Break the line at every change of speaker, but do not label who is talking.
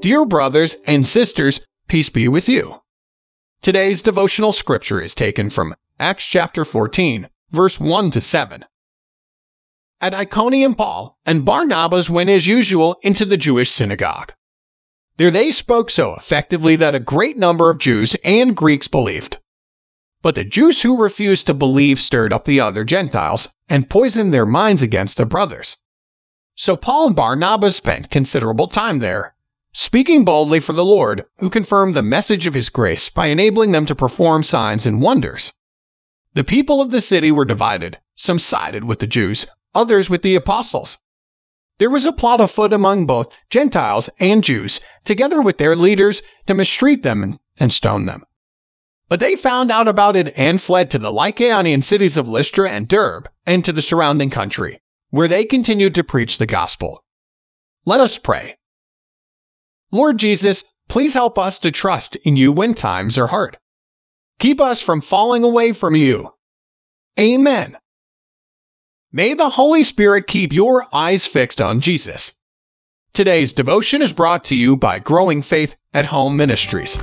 Dear brothers and sisters, peace be with you. Today's devotional scripture is taken from Acts chapter 14, verse 1 to 7. At Iconium, Paul and Barnabas went as usual into the Jewish synagogue. There they spoke so effectively that a great number of Jews and Greeks believed. But the Jews who refused to believe stirred up the other Gentiles and poisoned their minds against the brothers. So Paul and Barnabas spent considerable time there, speaking boldly for the Lord, who confirmed the message of his grace by enabling them to perform signs and wonders. The people of the city were divided. Some sided with the Jews, others with the apostles. There was a plot afoot among both Gentiles and Jews, together with their leaders, to mistreat them and stone them. But they found out about it and fled to the Lycaonian cities of Lystra and Derbe, and to the surrounding country, where they continued to preach the gospel. Let us pray. Lord Jesus, please help us to trust in you when times are hard. Keep us from falling away from you. Amen. May the Holy Spirit keep your eyes fixed on Jesus. Today's devotion is brought to you by Growing Faith at Home Ministries.